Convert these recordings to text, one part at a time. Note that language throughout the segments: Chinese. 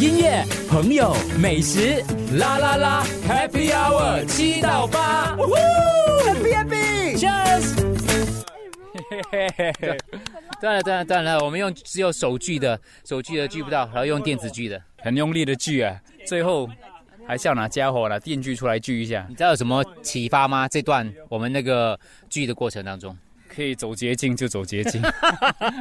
音乐、朋友、美食，啦啦啦，Happy Hour 七到八，Happy Happy，Cheers！断了，断了，断了！我们用只有手锯的，手锯的锯不到，然后用电子锯的，很用力的锯啊，最后还是要拿家伙拿电锯出来锯一下。你知道有什么启发吗？这段我们那个锯的过程当中，可以走捷径就走捷径，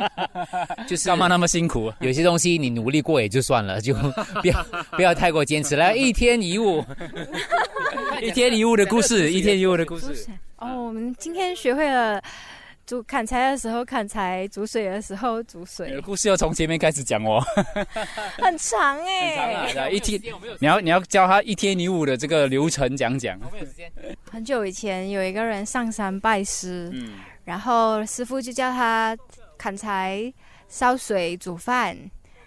就是干嘛那么辛苦？有些东西你努力过也就算了，就 不要不要太过坚持。来，一天一物，一天一物的故事，一天一物的故事。哦，我们今天学会了。煮砍柴的时候砍柴，煮水的时候煮水。故事要从前面开始讲哦，很长哎，很长啊！一天，你要你要教他一天一物的这个流程讲讲。很久以前有一个人上山拜师，嗯，然后师傅就叫他砍柴、烧水、煮饭。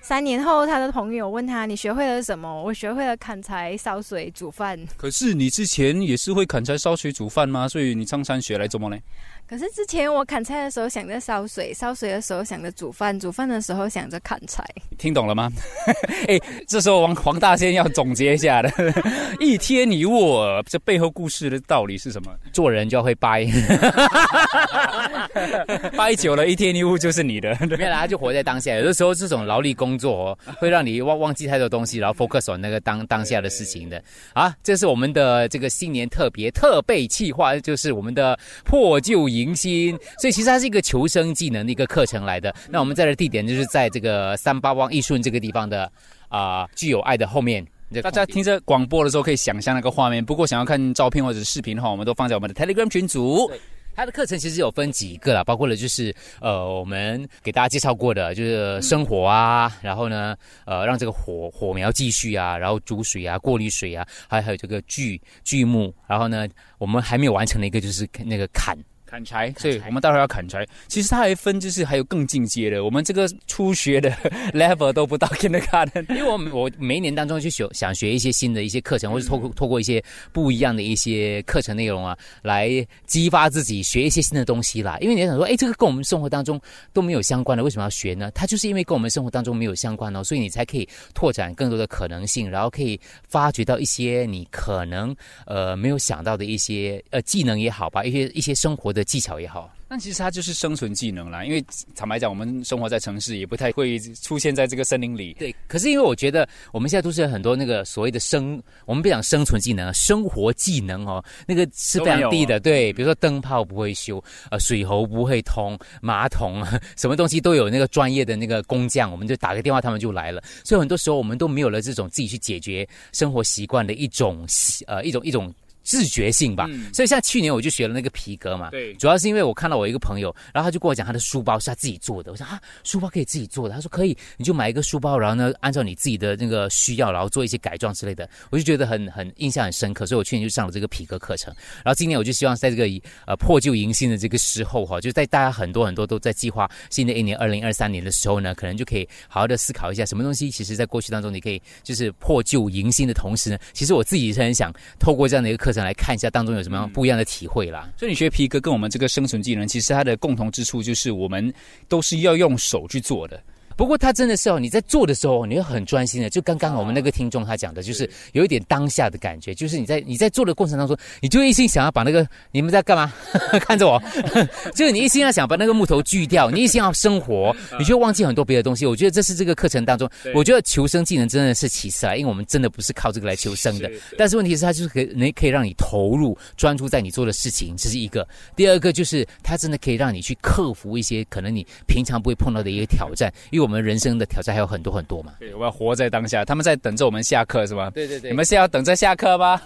三年后，他的朋友问他：“你学会了什么？”我学会了砍柴、烧水、煮饭。可是你之前也是会砍柴、烧水、煮饭吗？所以你上山学来做么呢？可是之前我砍柴的时候想着烧水，烧水的时候想着煮饭，煮饭的时候想着砍柴。听懂了吗？哎，这时候王黄大仙要总结一下的，一天一物，这背后故事的道理是什么？做人就要会掰，掰久了，一天一物就是你的。没有啦，就活在当下。有的时候这种劳力工作 会让你忘忘记太多东西，然后 focus on 那个当当下的事情的。啊，这是我们的这个新年特别特备企划，就是我们的破旧迎。新，所以其实它是一个求生技能的一个课程来的。那我们在的地点就是在这个三八汪艺顺这个地方的啊，具有爱的后面。大家听着广播的时候可以想象那个画面，不过想要看照片或者视频的话，我们都放在我们的 Telegram 群组。它的课程其实有分几个啦，包括了就是呃，我们给大家介绍过的，就是生火啊，然后呢，呃，让这个火火苗继续啊，然后煮水啊，过滤水啊，还还有这个锯锯木，然后呢，我们还没有完成的一个就是那个砍。砍柴，所以我们待会要砍柴。其实它还分，就是还有更进阶的。我们这个初学的 level 都不到 kindergarten，因为我我每一年当中去学，想学一些新的一些课程，或是透过透过一些不一样的一些课程内容啊，来激发自己学一些新的东西啦。因为你想说，哎，这个跟我们生活当中都没有相关的，为什么要学呢？它就是因为跟我们生活当中没有相关哦，所以你才可以拓展更多的可能性，然后可以发掘到一些你可能呃没有想到的一些呃技能也好吧，一些一些生活的。技巧也好。但其实它就是生存技能啦，因为坦白讲，我们生活在城市，也不太会出现在这个森林里。对，可是因为我觉得我们现在都是很多那个所谓的生，我们不讲生存技能，生活技能哦，那个是非常低的。对，比如说灯泡不会修，呃，水喉不会通，马桶 什么东西都有那个专业的那个工匠，我们就打个电话，他们就来了。所以很多时候我们都没有了这种自己去解决生活习惯的一种呃一种一种。自觉性吧，所以像去年我就学了那个皮革嘛，对，主要是因为我看到我一个朋友，然后他就跟我讲他的书包是他自己做的，我说啊，书包可以自己做的，他说可以，你就买一个书包，然后呢，按照你自己的那个需要，然后做一些改装之类的，我就觉得很很印象很深刻，所以我去年就上了这个皮革课程，然后今年我就希望在这个呃破旧迎新的这个时候哈，就在大家很多很多都在计划新的一年二零二三年的时候呢，可能就可以好好的思考一下什么东西，其实在过去当中你可以就是破旧迎新的同时呢，其实我自己是很想透过这样的一个课程来看一下当中有。有什么样不一样的体会啦？所以你学皮革跟我们这个生存技能，其实它的共同之处就是我们都是要用手去做的。不过他真的是哦，你在做的时候，你会很专心的。就刚刚我们那个听众他讲的，就是有一点当下的感觉，就是你在你在做的过程当中，你就一心想要把那个你们在干嘛？看着我，就是你一心要想把那个木头锯掉，你一心要生活，你就忘记很多别的东西。我觉得这是这个课程当中，我觉得求生技能真的是其次啊，因为我们真的不是靠这个来求生的。但是问题是，它就是可以能可以让你投入专注在你做的事情，这是一个。第二个就是它真的可以让你去克服一些可能你平常不会碰到的一个挑战，因为我。我们人生的挑战还有很多很多嘛？对，我要活在当下。他们在等着我们下课是吗？对对对。你们是要等着下课吗？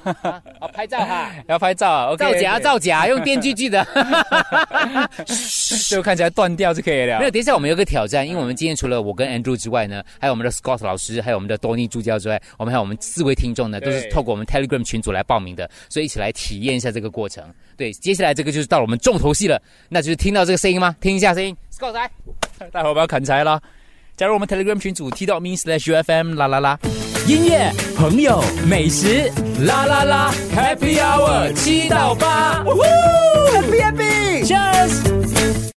好，拍照哈，要拍照啊。造假造假，用电锯锯的，就看起来断掉就可以了。没有，等一下我们有个挑战，因为我们今天除了我跟 Andrew 之外呢，还有我们的 Scott 老师，还有我们的多尼助教之外，我们还有我们四位听众呢，都是透过我们 Telegram 群组来报名的，所以一起来体验一下这个过程。对，接下来这个就是到了我们重头戏了，那就是听到这个声音吗？听一下声音，Scott 来，待会我们要砍柴了。加入我们 Telegram 群组，T 到 me slash UFM 啦啦啦，音乐、朋友、美食，啦啦啦，Happy Hour 七到八，Happy Happy，Cheers。